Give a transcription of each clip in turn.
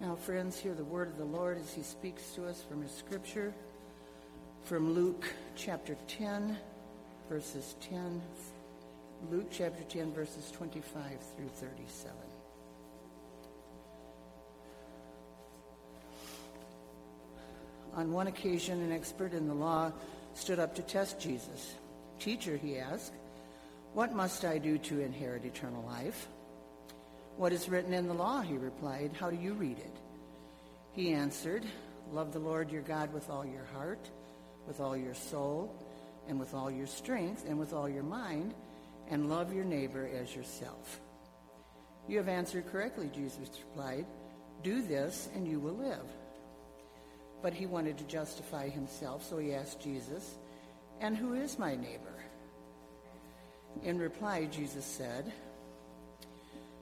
Now, friends, hear the word of the Lord as he speaks to us from his scripture from Luke chapter 10, verses 10, Luke chapter 10, verses 25 through 37. On one occasion, an expert in the law stood up to test Jesus. Teacher, he asked, what must I do to inherit eternal life? What is written in the law, he replied. How do you read it? He answered, Love the Lord your God with all your heart, with all your soul, and with all your strength, and with all your mind, and love your neighbor as yourself. You have answered correctly, Jesus replied. Do this, and you will live. But he wanted to justify himself, so he asked Jesus, And who is my neighbor? In reply, Jesus said,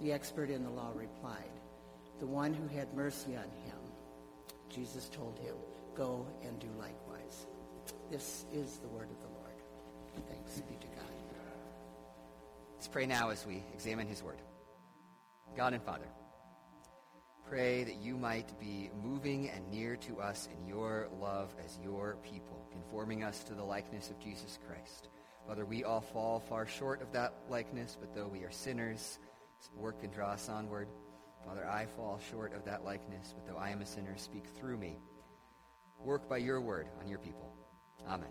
The expert in the law replied, The one who had mercy on him. Jesus told him, Go and do likewise. This is the word of the Lord. Thanks be to God. Let's pray now as we examine his word. God and Father, pray that you might be moving and near to us in your love as your people, conforming us to the likeness of Jesus Christ. Father, we all fall far short of that likeness, but though we are sinners, work can draw us onward. Father, I fall short of that likeness, but though I am a sinner, speak through me. Work by your word on your people. Amen.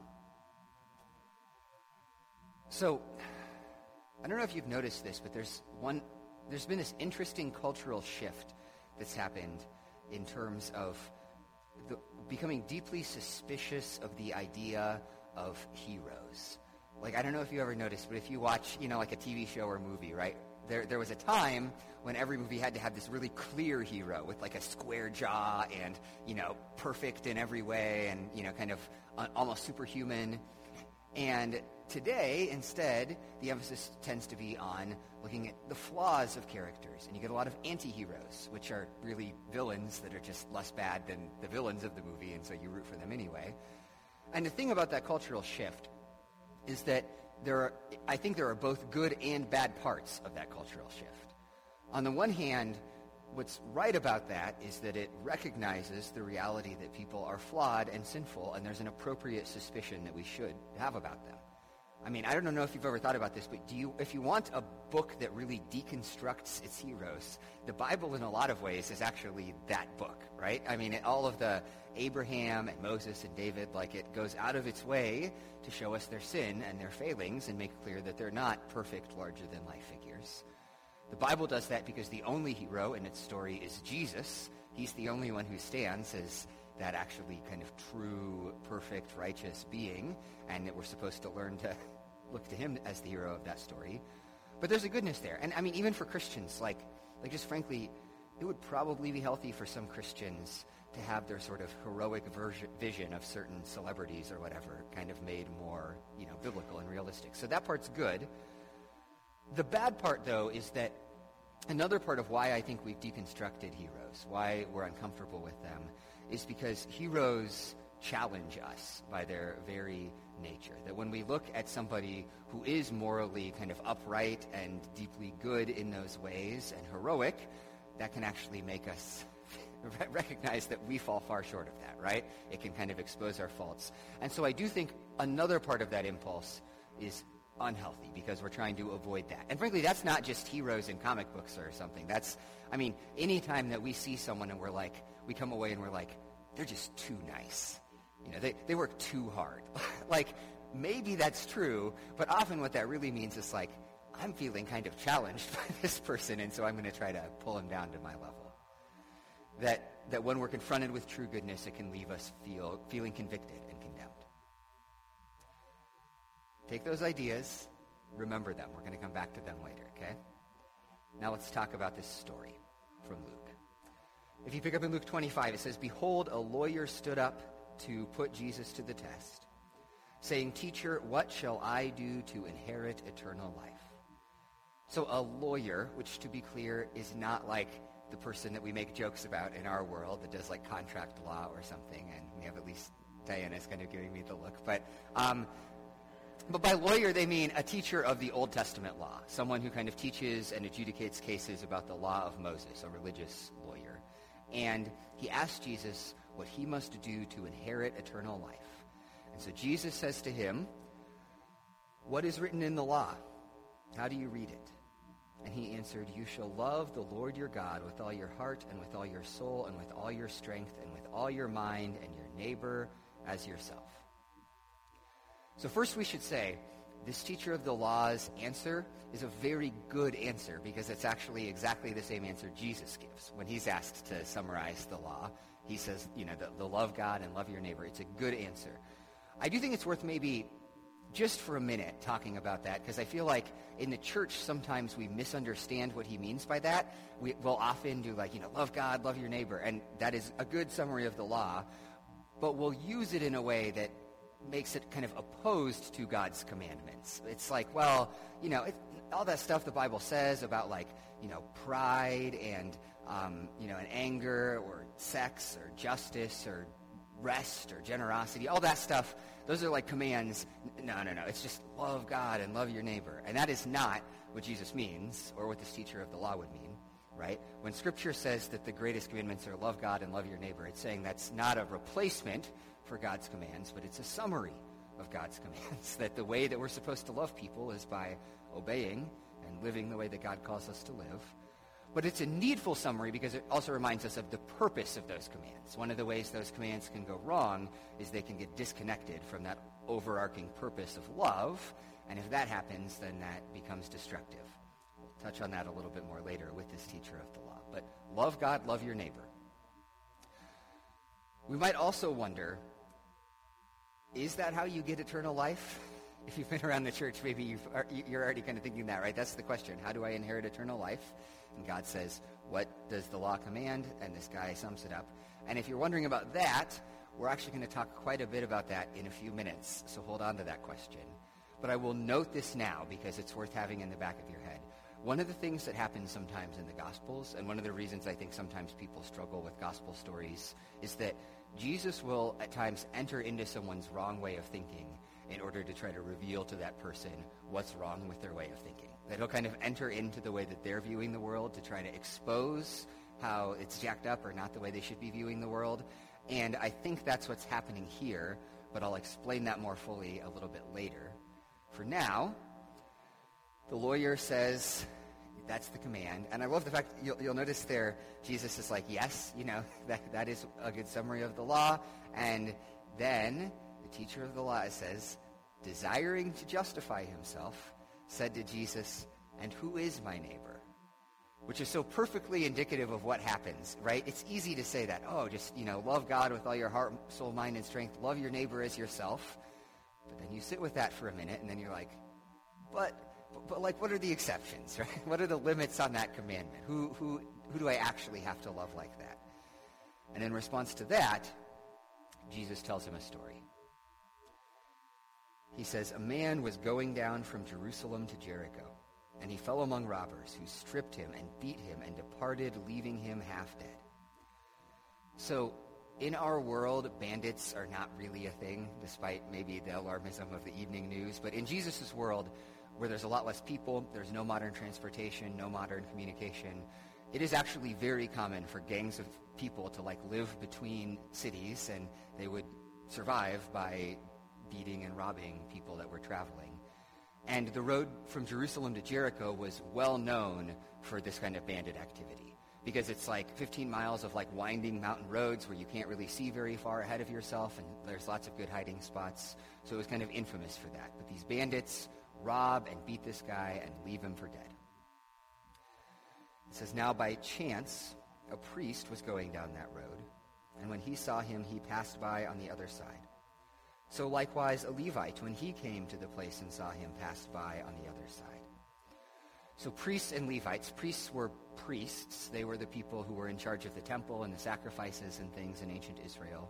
So, I don't know if you've noticed this, but there's one there's been this interesting cultural shift that's happened in terms of the, becoming deeply suspicious of the idea of heroes. Like, I don't know if you ever noticed, but if you watch, you know, like a TV show or movie, right? There, there was a time when every movie had to have this really clear hero with like a square jaw and, you know, perfect in every way and, you know, kind of uh, almost superhuman. And today, instead, the emphasis tends to be on looking at the flaws of characters. And you get a lot of anti-heroes, which are really villains that are just less bad than the villains of the movie, and so you root for them anyway. And the thing about that cultural shift is that there are, I think there are both good and bad parts of that cultural shift. On the one hand, what's right about that is that it recognizes the reality that people are flawed and sinful, and there's an appropriate suspicion that we should have about them. I mean, I don't know if you've ever thought about this, but do you, if you want a book that really deconstructs its heroes, the Bible in a lot of ways is actually that book, right? I mean, all of the Abraham and Moses and David, like it goes out of its way to show us their sin and their failings and make clear that they're not perfect, larger-than-life figures. The Bible does that because the only hero in its story is Jesus. He's the only one who stands as that actually kind of true, perfect, righteous being, and that we're supposed to learn to look to him as the hero of that story. But there's a goodness there. And I mean, even for Christians, like, like just frankly, it would probably be healthy for some Christians to have their sort of heroic version, vision of certain celebrities or whatever kind of made more, you know, biblical and realistic. So that part's good. The bad part, though, is that another part of why I think we've deconstructed heroes, why we're uncomfortable with them, is because heroes challenge us by their very nature. That when we look at somebody who is morally kind of upright and deeply good in those ways and heroic, that can actually make us recognize that we fall far short of that, right? It can kind of expose our faults. And so I do think another part of that impulse is unhealthy because we're trying to avoid that. And frankly, that's not just heroes in comic books or something. That's, I mean, anytime that we see someone and we're like, we come away and we're like, they're just too nice. You know, they, they work too hard. like, maybe that's true, but often what that really means is like, I'm feeling kind of challenged by this person, and so I'm going to try to pull him down to my level. That, that when we're confronted with true goodness, it can leave us feel, feeling convicted and condemned. Take those ideas, remember them. We're going to come back to them later, okay? Now let's talk about this story from Luke. If you pick up in Luke 25, it says, Behold, a lawyer stood up to put Jesus to the test, saying, Teacher, what shall I do to inherit eternal life? So a lawyer, which to be clear is not like the person that we make jokes about in our world that does like contract law or something, and we have at least Diana's kind of giving me the look. But um, but by lawyer, they mean a teacher of the Old Testament law, someone who kind of teaches and adjudicates cases about the law of Moses, a religious lawyer. And he asked Jesus what he must do to inherit eternal life. And so Jesus says to him, What is written in the law? How do you read it? And he answered, You shall love the Lord your God with all your heart and with all your soul and with all your strength and with all your mind and your neighbor as yourself. So first we should say, this teacher of the law's answer is a very good answer because it's actually exactly the same answer Jesus gives when he's asked to summarize the law. He says, you know, the, the love God and love your neighbor. It's a good answer. I do think it's worth maybe just for a minute talking about that because I feel like in the church sometimes we misunderstand what he means by that. We will often do like, you know, love God, love your neighbor, and that is a good summary of the law, but we'll use it in a way that makes it kind of opposed to God's commandments. It's like, well, you know, it, all that stuff the Bible says about like, you know, pride and, um, you know, and anger or sex or justice or rest or generosity, all that stuff, those are like commands. No, no, no. It's just love God and love your neighbor. And that is not what Jesus means or what this teacher of the law would mean, right? When Scripture says that the greatest commandments are love God and love your neighbor, it's saying that's not a replacement for God's commands, but it's a summary of God's commands. that the way that we're supposed to love people is by obeying and living the way that God calls us to live. But it's a needful summary because it also reminds us of the purpose of those commands. One of the ways those commands can go wrong is they can get disconnected from that overarching purpose of love. And if that happens, then that becomes destructive. We'll touch on that a little bit more later with this teacher of the law. But love God, love your neighbor. We might also wonder is that how you get eternal life? If you've been around the church, maybe you are already kind of thinking that, right? That's the question. How do I inherit eternal life? And God says, what does the law command? And this guy sums it up. And if you're wondering about that, we're actually going to talk quite a bit about that in a few minutes. So hold on to that question. But I will note this now because it's worth having in the back of your head. One of the things that happens sometimes in the Gospels, and one of the reasons I think sometimes people struggle with gospel stories, is that Jesus will at times enter into someone's wrong way of thinking in order to try to reveal to that person what's wrong with their way of thinking. That he'll kind of enter into the way that they're viewing the world to try to expose how it's jacked up or not the way they should be viewing the world. And I think that's what's happening here, but I'll explain that more fully a little bit later. For now, the lawyer says, that's the command. And I love the fact you'll, you'll notice there, Jesus is like, yes, you know, that, that is a good summary of the law. And then the teacher of the law says, desiring to justify himself, said to Jesus, and who is my neighbor? Which is so perfectly indicative of what happens, right? It's easy to say that, oh, just, you know, love God with all your heart, soul, mind, and strength. Love your neighbor as yourself. But then you sit with that for a minute, and then you're like, but but like, what are the exceptions, right? What are the limits on that commandment? Who, who, who do I actually have to love like that? And in response to that, Jesus tells him a story. He says, A man was going down from Jerusalem to Jericho, and he fell among robbers who stripped him and beat him and departed, leaving him half dead. So, in our world, bandits are not really a thing, despite maybe the alarmism of the evening news. But in Jesus' world, where there's a lot less people, there's no modern transportation, no modern communication. It is actually very common for gangs of people to like live between cities and they would survive by beating and robbing people that were traveling. And the road from Jerusalem to Jericho was well known for this kind of bandit activity because it's like 15 miles of like winding mountain roads where you can't really see very far ahead of yourself and there's lots of good hiding spots. So it was kind of infamous for that. But these bandits rob and beat this guy and leave him for dead. It says, Now by chance, a priest was going down that road, and when he saw him, he passed by on the other side. So likewise, a Levite, when he came to the place and saw him, passed by on the other side. So priests and Levites, priests were priests. They were the people who were in charge of the temple and the sacrifices and things in ancient Israel.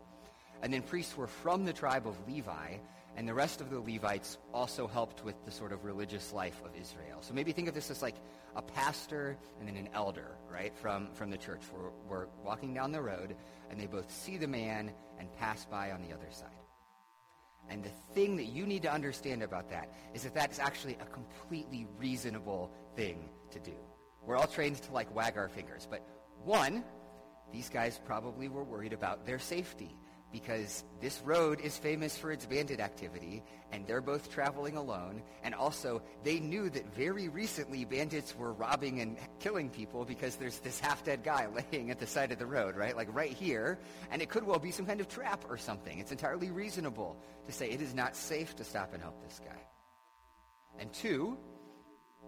And then priests were from the tribe of Levi, and the rest of the Levites also helped with the sort of religious life of Israel. So maybe think of this as like a pastor and then an elder, right, from, from the church. We're, we're walking down the road, and they both see the man and pass by on the other side. And the thing that you need to understand about that is that that's actually a completely reasonable thing to do. We're all trained to like wag our fingers, but one, these guys probably were worried about their safety because this road is famous for its bandit activity, and they're both traveling alone. And also, they knew that very recently bandits were robbing and killing people because there's this half-dead guy laying at the side of the road, right? Like right here. And it could well be some kind of trap or something. It's entirely reasonable to say it is not safe to stop and help this guy. And two,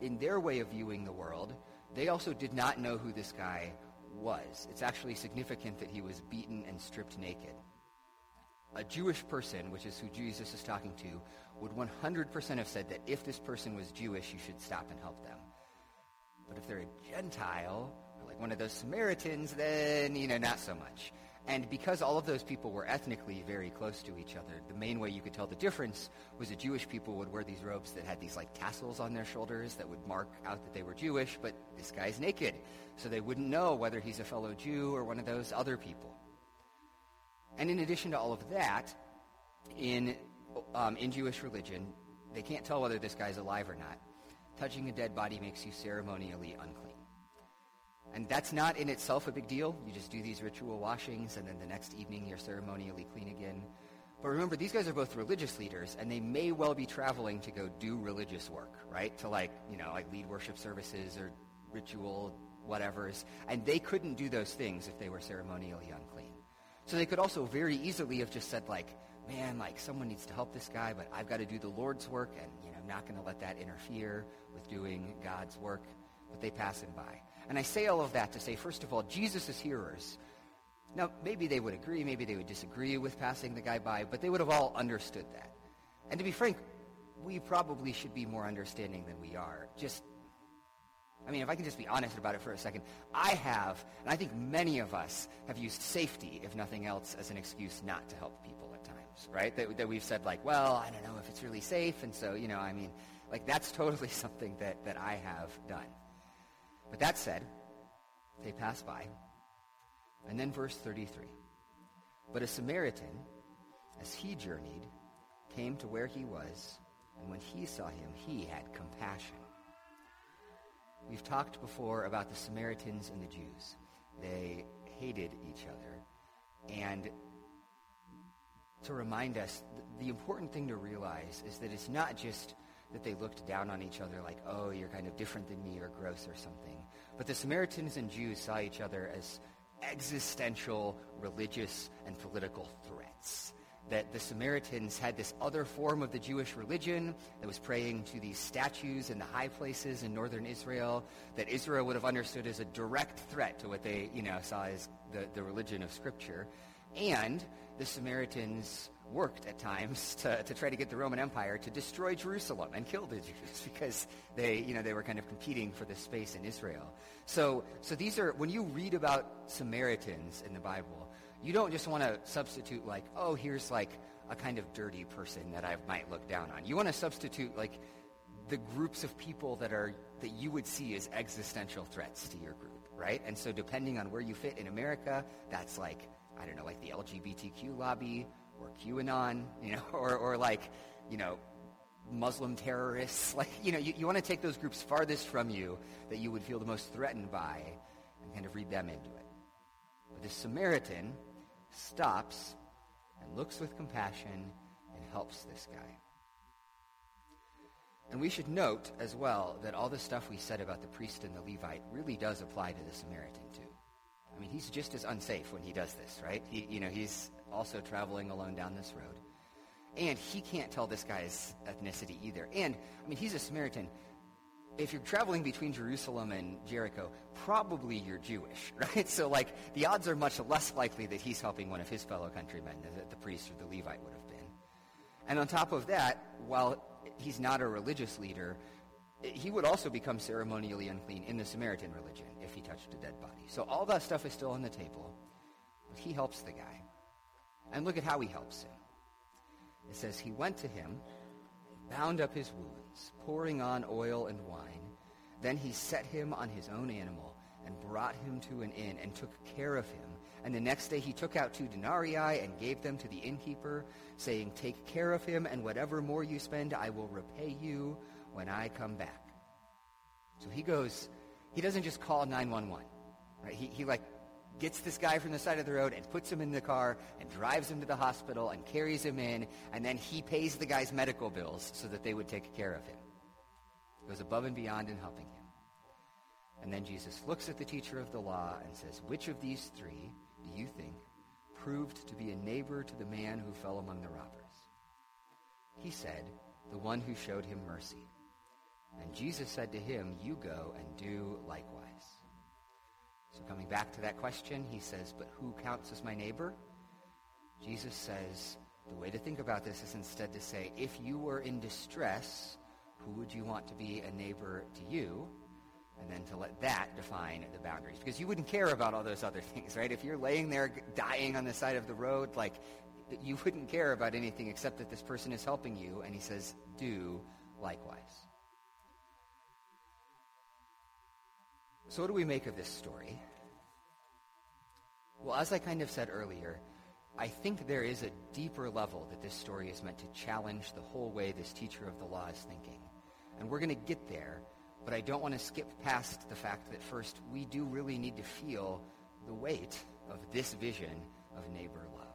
in their way of viewing the world, they also did not know who this guy was. It's actually significant that he was beaten and stripped naked a Jewish person, which is who Jesus is talking to, would 100% have said that if this person was Jewish, you should stop and help them. But if they're a Gentile, like one of those Samaritans, then, you know, not so much. And because all of those people were ethnically very close to each other, the main way you could tell the difference was that Jewish people would wear these robes that had these like tassels on their shoulders that would mark out that they were Jewish, but this guy's naked. So they wouldn't know whether he's a fellow Jew or one of those other people. And in addition to all of that, in, um, in Jewish religion, they can't tell whether this guy's alive or not. Touching a dead body makes you ceremonially unclean. And that's not in itself a big deal. You just do these ritual washings, and then the next evening you're ceremonially clean again. But remember, these guys are both religious leaders, and they may well be traveling to go do religious work, right? To like, you know, like lead worship services or ritual whatevers. And they couldn't do those things if they were ceremonially unclean. So they could also very easily have just said like, man, like someone needs to help this guy, but I've got to do the Lord's work, and you know, I'm not going to let that interfere with doing God's work. But they pass him by. And I say all of that to say, first of all, Jesus' hearers, now maybe they would agree, maybe they would disagree with passing the guy by, but they would have all understood that. And to be frank, we probably should be more understanding than we are. Just I mean, if I can just be honest about it for a second, I have, and I think many of us have used safety, if nothing else, as an excuse not to help people at times, right? That, that we've said like, well, I don't know if it's really safe, and so, you know, I mean, like that's totally something that, that I have done. But that said, they pass by. And then verse 33. But a Samaritan, as he journeyed, came to where he was, and when he saw him, he had compassion We've talked before about the Samaritans and the Jews. They hated each other. And to remind us, the important thing to realize is that it's not just that they looked down on each other like, oh, you're kind of different than me or gross or something. But the Samaritans and Jews saw each other as existential religious and political threats that the Samaritans had this other form of the Jewish religion that was praying to these statues in the high places in northern Israel that Israel would have understood as a direct threat to what they, you know, saw as the, the religion of Scripture. And the Samaritans worked at times to, to try to get the Roman Empire to destroy Jerusalem and kill the Jews because they, you know, they were kind of competing for this space in Israel. So, so these are, when you read about Samaritans in the Bible, you don't just want to substitute like, oh, here's like a kind of dirty person that I might look down on. You want to substitute like the groups of people that are that you would see as existential threats to your group, right? And so depending on where you fit in America, that's like I don't know, like the LGBTQ lobby or QAnon, you know, or or like, you know, Muslim terrorists. Like, you know, you, you want to take those groups farthest from you that you would feel the most threatened by and kind of read them into it. But the Samaritan stops and looks with compassion and helps this guy. And we should note as well that all the stuff we said about the priest and the Levite really does apply to the Samaritan too. I mean, he's just as unsafe when he does this, right? He, you know, he's also traveling alone down this road. And he can't tell this guy's ethnicity either. And, I mean, he's a Samaritan. If you're traveling between Jerusalem and Jericho, probably you're Jewish, right? So, like, the odds are much less likely that he's helping one of his fellow countrymen than that the priest or the Levite would have been. And on top of that, while he's not a religious leader, he would also become ceremonially unclean in the Samaritan religion if he touched a dead body. So all that stuff is still on the table. But he helps the guy. And look at how he helps him. It says, He went to him, bound up his wounds, pouring on oil and wine. Then he set him on his own animal and brought him to an inn and took care of him. And the next day he took out two denarii and gave them to the innkeeper, saying, Take care of him, and whatever more you spend, I will repay you when I come back. So he goes, he doesn't just call 911. Right? He, he like gets this guy from the side of the road and puts him in the car and drives him to the hospital and carries him in, and then he pays the guy's medical bills so that they would take care of him. Goes above and beyond in helping him. And then Jesus looks at the teacher of the law and says, Which of these three do you think proved to be a neighbor to the man who fell among the robbers? He said, The one who showed him mercy. And Jesus said to him, You go and do likewise. So coming back to that question, he says, But who counts as my neighbor? Jesus says, the way to think about this is instead to say, if you were in distress, who would you want to be a neighbor to you? And then to let that define the boundaries. Because you wouldn't care about all those other things, right? If you're laying there dying on the side of the road, like, you wouldn't care about anything except that this person is helping you. And he says, do likewise. So what do we make of this story? Well, as I kind of said earlier, I think there is a deeper level that this story is meant to challenge the whole way this teacher of the law is thinking. And we're going to get there, but I don't want to skip past the fact that first, we do really need to feel the weight of this vision of neighbor love.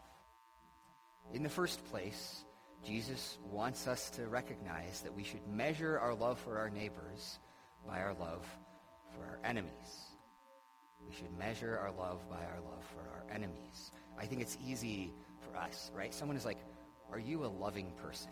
In the first place, Jesus wants us to recognize that we should measure our love for our neighbors by our love for our enemies. We should measure our love by our love for our enemies. I think it's easy for us, right? Someone is like, are you a loving person?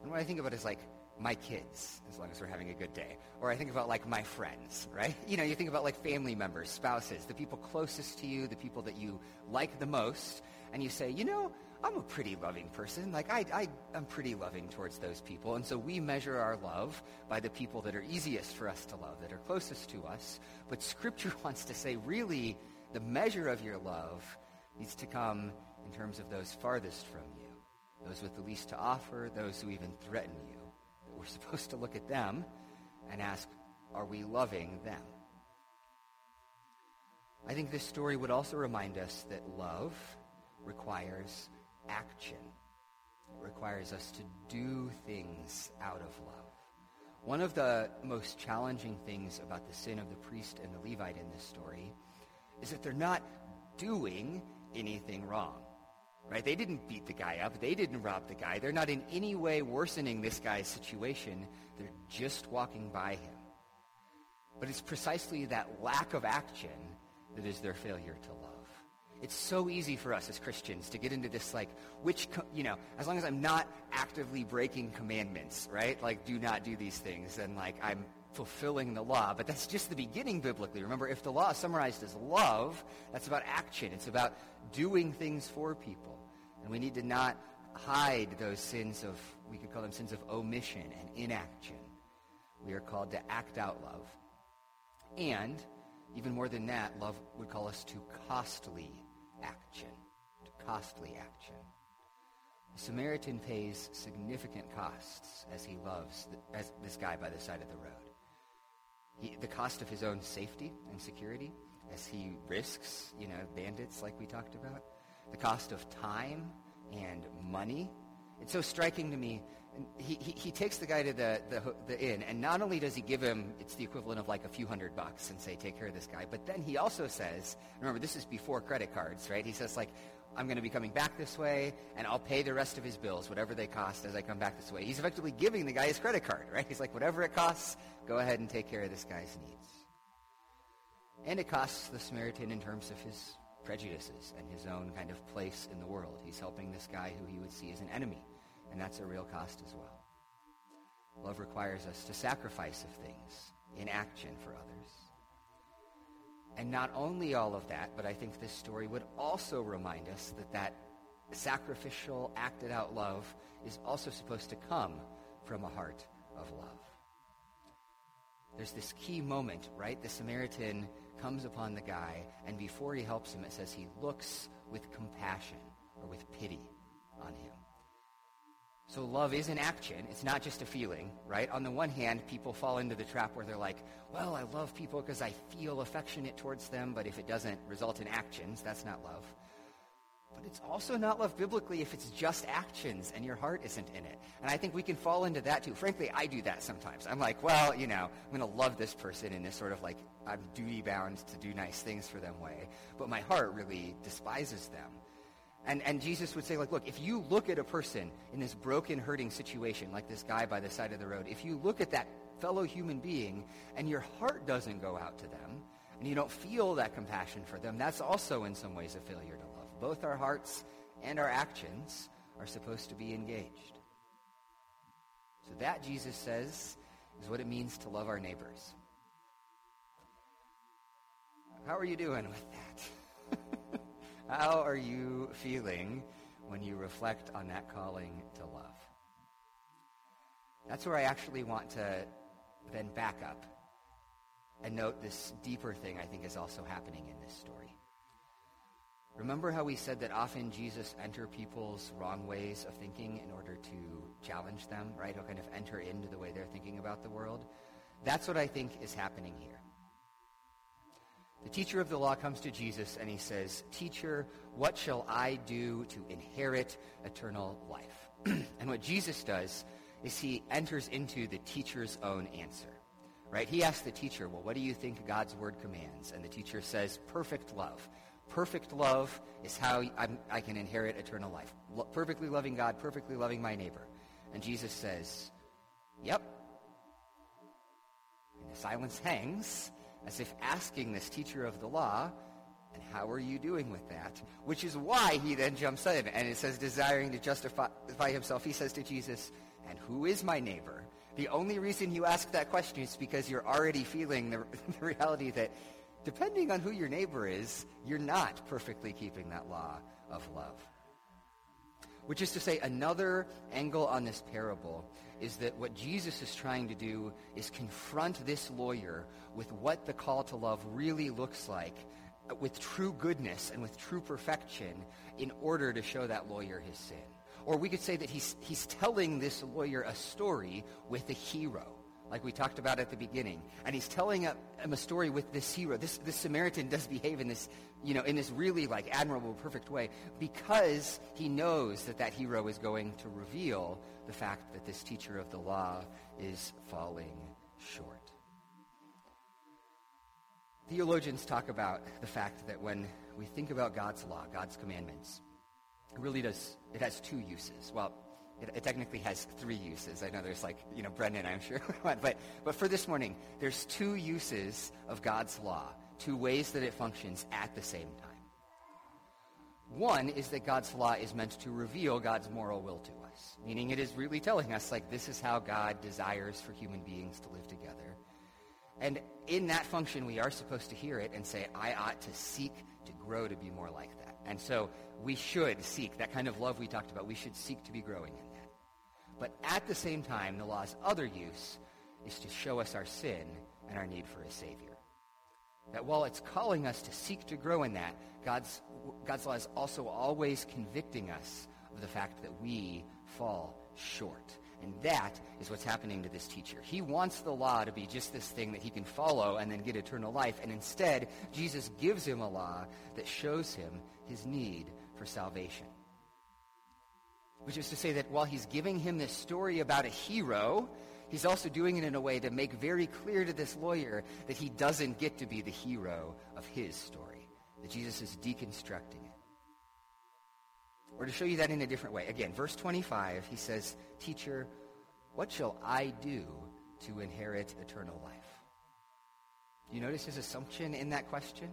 And what I think about is like, my kids, as long as we're having a good day. Or I think about like my friends, right? You know, you think about like family members, spouses, the people closest to you, the people that you like the most, and you say, you know, I'm a pretty loving person. Like, I, I, I'm pretty loving towards those people. And so we measure our love by the people that are easiest for us to love, that are closest to us. But Scripture wants to say, really, the measure of your love needs to come in terms of those farthest from you, those with the least to offer, those who even threaten you. That we're supposed to look at them and ask, are we loving them? I think this story would also remind us that love requires action. Requires us to do things out of love. One of the most challenging things about the sin of the priest and the Levite in this story is that they're not doing anything wrong. Right? They didn't beat the guy up. They didn't rob the guy. They're not in any way worsening this guy's situation. They're just walking by him. But it's precisely that lack of action that is their failure to love. It's so easy for us as Christians to get into this, like, which, you know, as long as I'm not actively breaking commandments, right? Like, do not do these things, and, like, I'm fulfilling the law. But that's just the beginning biblically. Remember, if the law is summarized as love, that's about action. It's about doing things for people. And we need to not hide those sins of, we could call them sins of omission and inaction. We are called to act out love. And, even more than that, love would call us to costly action, to costly action. The Samaritan pays significant costs as he loves the, as this guy by the side of the road. He, the cost of his own safety and security as he risks, you know, bandits like we talked about. The cost of time and money. It's so striking to me. He, he, takes the guy to the, the, the inn, and not only does he give him, it's the equivalent of like a few hundred bucks and say, take care of this guy, but then he also says, remember, this is before credit cards, right? He says, like, I'm going to be coming back this way, and I'll pay the rest of his bills, whatever they cost, as I come back this way. He's effectively giving the guy his credit card, right? He's like, whatever it costs, go ahead and take care of this guy's needs. And it costs the Samaritan in terms of his prejudices and his own kind of place in the world. He's helping this guy who he would see as an enemy, and that's a real cost as well. Love requires us to sacrifice of things in action for others. And not only all of that, but I think this story would also remind us that that sacrificial, acted out love is also supposed to come from a heart of love. There's this key moment, right? The Samaritan comes upon the guy, and before he helps him, it says he looks with compassion or with pity on him. So love is an action. It's not just a feeling, right? On the one hand, people fall into the trap where they're like, well, I love people because I feel affectionate towards them, but if it doesn't result in actions, that's not love. But it's also not love biblically if it's just actions and your heart isn't in it. And I think we can fall into that too. Frankly, I do that sometimes. I'm like, well, you know, I'm going to love this person in this sort of like, I'm duty bound to do nice things for them way. But my heart really despises them. And, and Jesus would say, like, look, if you look at a person in this broken, hurting situation, like this guy by the side of the road, if you look at that fellow human being and your heart doesn't go out to them, and you don't feel that compassion for them, that's also in some ways a failure to love. Both our hearts and our actions are supposed to be engaged. So that, Jesus says, is what it means to love our neighbors. How are you doing with that? How are you feeling when you reflect on that calling to love? That's where I actually want to then back up and note this deeper thing I think is also happening in this story. Remember how we said that often Jesus enter people's wrong ways of thinking in order to challenge them, right? He'll kind of enter into the way they're thinking about the world. That's what I think is happening here. The teacher of the law comes to Jesus and he says, Teacher, what shall I do to inherit eternal life? and what Jesus does is he enters into the teacher's own answer. Right? He asks the teacher, Well, what do you think God's word commands? And the teacher says, Perfect love. Perfect love is how I'm, i can inherit eternal life. Lo- perfectly loving God, perfectly loving my neighbor. And Jesus says, Yep. And the silence hangs as if asking this teacher of the law, and how are you doing with that? Which is why he then jumps in, and it says, desiring to justify himself, he says to Jesus, and who is my neighbor? The only reason you ask that question is because you're already feeling the, the reality that depending on who your neighbor is, you're not perfectly keeping that law of love. Which is to say, another angle on this parable is that what Jesus is trying to do is confront this lawyer with what the call to love really looks like uh, with true goodness and with true perfection in order to show that lawyer his sin. Or we could say that he's, he's telling this lawyer a story with a hero, like we talked about at the beginning. And he's telling him a story with this hero. This, this Samaritan does behave in this, you know, in this really like admirable, perfect way because he knows that that hero is going to reveal the fact that this teacher of the law is falling short. Theologians talk about the fact that when we think about God's law, God's commandments, it really does, it has two uses. Well, it, it technically has three uses. I know there's like, you know, Brendan, I'm sure. but, but for this morning, there's two uses of God's law, two ways that it functions at the same time. One is that God's law is meant to reveal God's moral will to us, meaning it is really telling us, like, this is how God desires for human beings to live together. And in that function, we are supposed to hear it and say, I ought to seek to grow to be more like that. And so we should seek that kind of love we talked about. We should seek to be growing in. But at the same time, the law's other use is to show us our sin and our need for a Savior. That while it's calling us to seek to grow in that, God's, God's law is also always convicting us of the fact that we fall short. And that is what's happening to this teacher. He wants the law to be just this thing that he can follow and then get eternal life. And instead, Jesus gives him a law that shows him his need for salvation. Which is to say that while he's giving him this story about a hero, he's also doing it in a way to make very clear to this lawyer that he doesn't get to be the hero of his story. That Jesus is deconstructing it. Or to show you that in a different way. Again, verse 25, he says, Teacher, what shall I do to inherit eternal life? You notice his assumption in that question?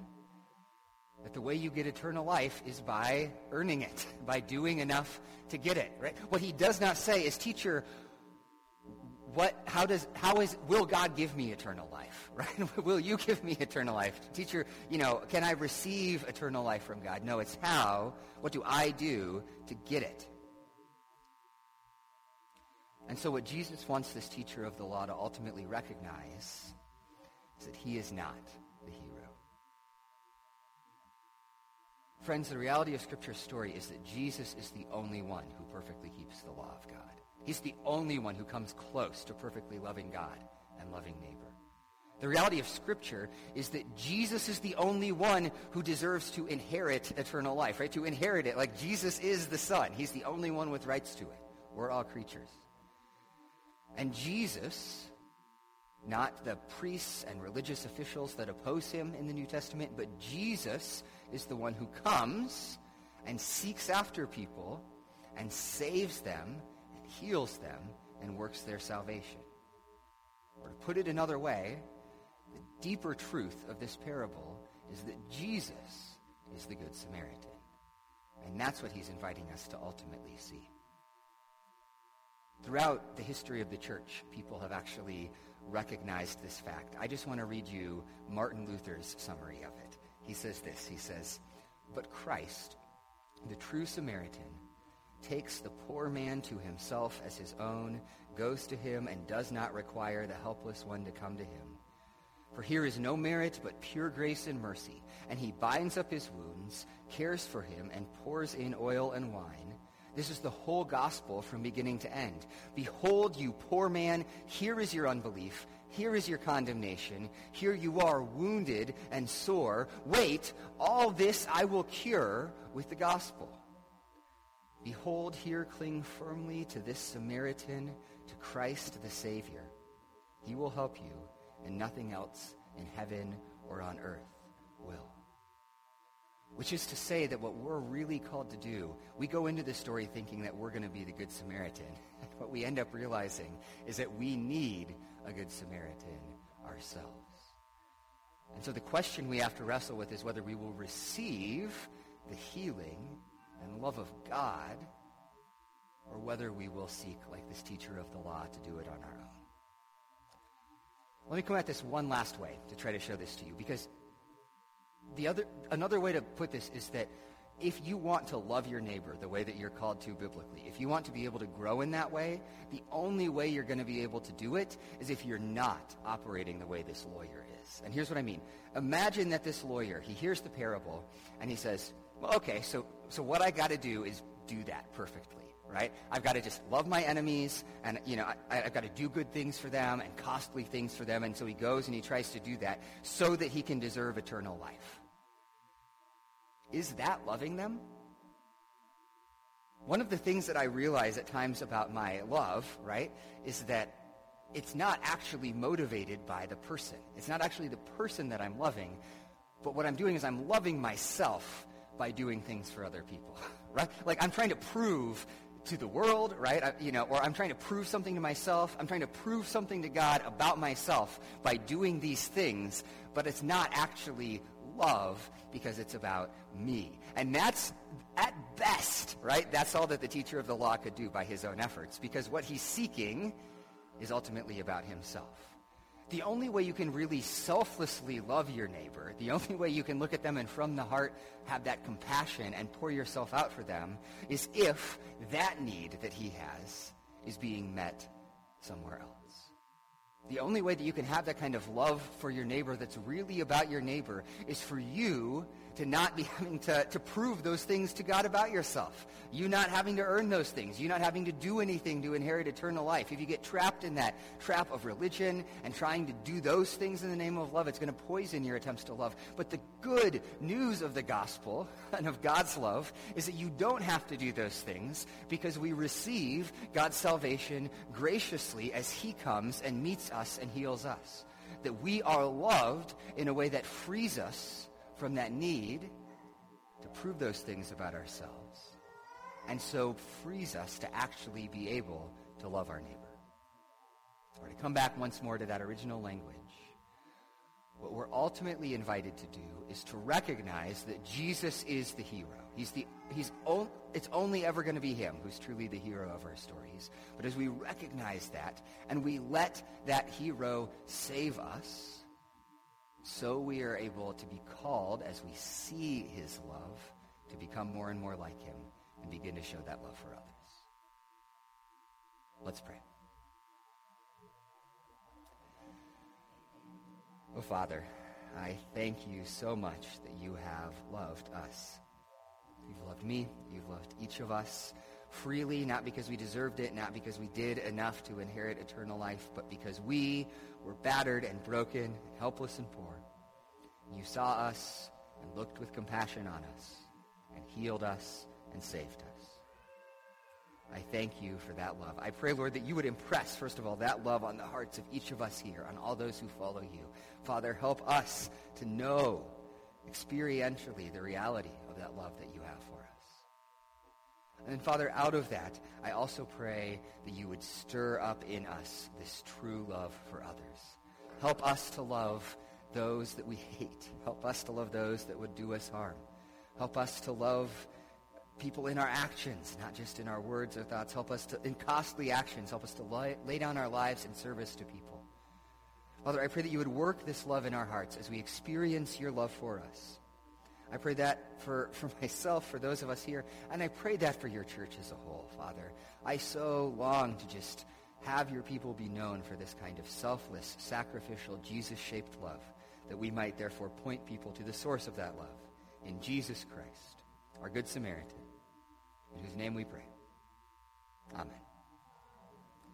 That the way you get eternal life is by earning it, by doing enough to get it, right? What he does not say is, teacher, what, how does, how is, will God give me eternal life, right? will you give me eternal life? Teacher, you know, can I receive eternal life from God? No, it's how, what do I do to get it? And so what Jesus wants this teacher of the law to ultimately recognize is that he is not the hero. Friends, the reality of Scripture's story is that Jesus is the only one who perfectly keeps the law of God. He's the only one who comes close to perfectly loving God and loving neighbor. The reality of Scripture is that Jesus is the only one who deserves to inherit eternal life, right? To inherit it. Like Jesus is the Son. He's the only one with rights to it. We're all creatures. And Jesus, not the priests and religious officials that oppose him in the New Testament, but Jesus is the one who comes and seeks after people and saves them and heals them and works their salvation. Or to put it another way, the deeper truth of this parable is that Jesus is the Good Samaritan. And that's what he's inviting us to ultimately see. Throughout the history of the church, people have actually recognized this fact. I just want to read you Martin Luther's summary of it. He says this. He says, But Christ, the true Samaritan, takes the poor man to himself as his own, goes to him, and does not require the helpless one to come to him. For here is no merit but pure grace and mercy, and he binds up his wounds, cares for him, and pours in oil and wine. This is the whole gospel from beginning to end. Behold, you poor man, here is your unbelief. Here is your condemnation. Here you are wounded and sore. Wait, all this I will cure with the gospel. Behold, here cling firmly to this Samaritan, to Christ the Savior. He will help you, and nothing else in heaven or on earth will. Which is to say that what we're really called to do, we go into this story thinking that we're going to be the Good Samaritan. what we end up realizing is that we need a Good Samaritan ourselves. And so the question we have to wrestle with is whether we will receive the healing and love of God or whether we will seek, like this teacher of the law, to do it on our own. Let me come at this one last way to try to show this to you because the other, another way to put this is that if you want to love your neighbor the way that you're called to biblically, if you want to be able to grow in that way, the only way you're going to be able to do it is if you're not operating the way this lawyer is. And here's what I mean. Imagine that this lawyer, he hears the parable and he says, well, okay, so, so what I got to do is do that perfectly right? I've got to just love my enemies, and you know, I, have got to do good things for them and costly things for them. And so he goes and he tries to do that so that he can deserve eternal life. Is that loving them? One of the things that I realize at times about my love, right, is that it's not actually motivated by the person. It's not actually the person that I'm loving, but what I'm doing is I'm loving myself by doing things for other people, right? Like I'm trying to prove to the world, right? I, you know, or I'm trying to prove something to myself. I'm trying to prove something to God about myself by doing these things, but it's not actually love because it's about me. And that's, at best, right? That's all that the teacher of the law could do by his own efforts because what he's seeking is ultimately about himself. The only way you can really selflessly love your neighbor, the only way you can look at them and from the heart have that compassion and pour yourself out for them is if that need that he has is being met somewhere else. The only way that you can have that kind of love for your neighbor that's really about your neighbor is for you to not be having to, to prove those things to God about yourself. You not having to earn those things. You not having to do anything to inherit eternal life. If you get trapped in that trap of religion and trying to do those things in the name of love, it's going to poison your attempts to love. But the good news of the gospel and of God's love is that you don't have to do those things because we receive God's salvation graciously as he comes and meets us and heals us. That we are loved in a way that frees us from that need to prove those things about ourselves and so frees us to actually be able to love our neighbor. Or to come back once more to that original language, what we're ultimately invited to do is to recognize that Jesus is the hero. He's the, he's o- it's only ever going to be him who's truly the hero of our stories. But as we recognize that and we let that hero save us, so we are able to be called as we see his love to become more and more like him and begin to show that love for others. Let's pray. Oh, Father, I thank you so much that you have loved us. You've loved me. You've loved each of us freely, not because we deserved it, not because we did enough to inherit eternal life, but because we were battered and broken, helpless and poor. You saw us and looked with compassion on us and healed us and saved us. I thank you for that love. I pray, Lord, that you would impress, first of all, that love on the hearts of each of us here, on all those who follow you. Father, help us to know experientially the reality of that love that you have for us. And then, Father, out of that, I also pray that you would stir up in us this true love for others. Help us to love those that we hate. Help us to love those that would do us harm. Help us to love people in our actions, not just in our words or thoughts. Help us to, in costly actions, help us to lay, lay down our lives in service to people. Father, I pray that you would work this love in our hearts as we experience your love for us. I pray that for, for myself, for those of us here, and I pray that for your church as a whole, Father. I so long to just have your people be known for this kind of selfless, sacrificial, Jesus-shaped love, that we might therefore point people to the source of that love, in Jesus Christ, our Good Samaritan in whose name we pray. Amen.